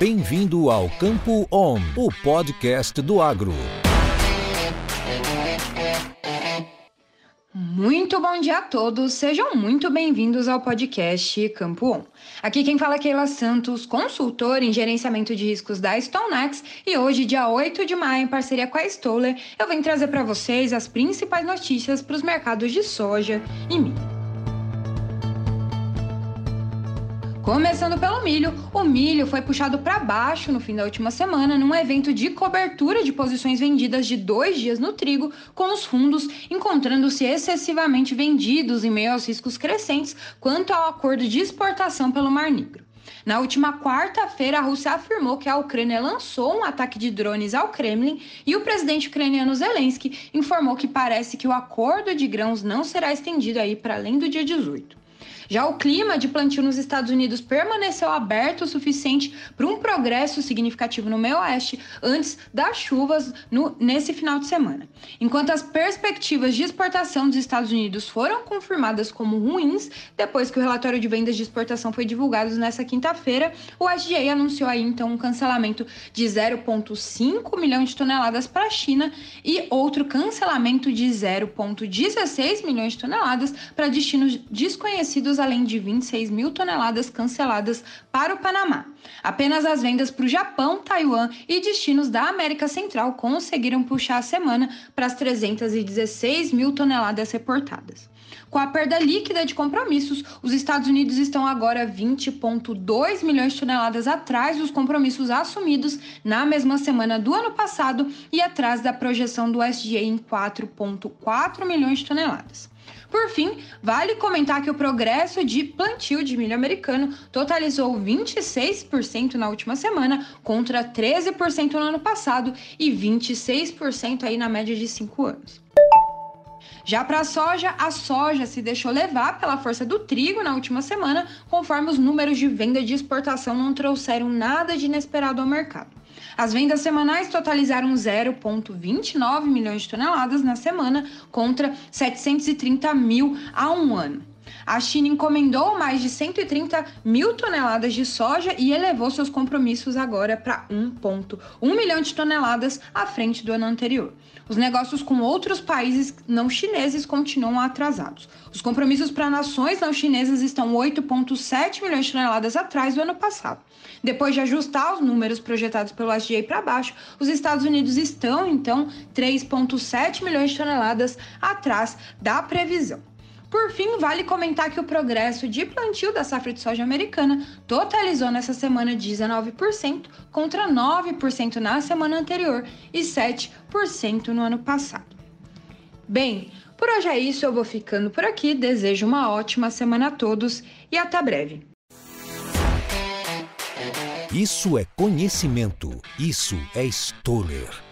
Bem-vindo ao Campo On, o podcast do agro. Muito bom dia a todos, sejam muito bem-vindos ao podcast Campo On. Aqui quem fala é Keila Santos, consultora em gerenciamento de riscos da StoneX, e hoje, dia 8 de maio, em parceria com a Stoller, eu venho trazer para vocês as principais notícias para os mercados de soja e milho. Começando pelo milho, o milho foi puxado para baixo no fim da última semana num evento de cobertura de posições vendidas de dois dias no trigo, com os fundos encontrando-se excessivamente vendidos em meio aos riscos crescentes quanto ao acordo de exportação pelo Mar Negro. Na última quarta-feira, a Rússia afirmou que a Ucrânia lançou um ataque de drones ao Kremlin e o presidente ucraniano Zelensky informou que parece que o acordo de grãos não será estendido aí para além do dia 18. Já o clima de plantio nos Estados Unidos permaneceu aberto o suficiente para um progresso significativo no meio oeste antes das chuvas no, nesse final de semana. Enquanto as perspectivas de exportação dos Estados Unidos foram confirmadas como ruins, depois que o relatório de vendas de exportação foi divulgado nessa quinta-feira, o SDA anunciou aí então um cancelamento de 0,5 milhão de toneladas para a China e outro cancelamento de 0,16 milhões de toneladas para destinos desconhecidos além de 26 mil toneladas canceladas para o Panamá. Apenas as vendas para o Japão, Taiwan e destinos da América Central conseguiram puxar a semana para as 316 mil toneladas reportadas. Com a perda líquida de compromissos, os Estados Unidos estão agora 20,2 milhões de toneladas atrás dos compromissos assumidos na mesma semana do ano passado e atrás da projeção do SDA em 4,4 milhões de toneladas. Por fim, vale comentar que o progresso de plantio de milho americano totalizou 26% na última semana, contra 13% no ano passado e 26% aí na média de 5 anos. Já para a soja, a soja se deixou levar pela força do trigo na última semana, conforme os números de venda de exportação não trouxeram nada de inesperado ao mercado. As vendas semanais totalizaram 0,29 milhões de toneladas na semana, contra 730 mil há um ano. A China encomendou mais de 130 mil toneladas de soja e elevou seus compromissos agora para 1,1 milhão de toneladas à frente do ano anterior. Os negócios com outros países não chineses continuam atrasados. Os compromissos para nações não chinesas estão 8,7 milhões de toneladas atrás do ano passado. Depois de ajustar os números projetados pelo SGA para baixo, os Estados Unidos estão, então, 3,7 milhões de toneladas atrás da previsão. Por fim, vale comentar que o progresso de plantio da safra de soja americana totalizou nessa semana 19%, contra 9% na semana anterior e 7% no ano passado. Bem, por hoje é isso, eu vou ficando por aqui. Desejo uma ótima semana a todos e até breve. Isso é conhecimento, isso é Stoller.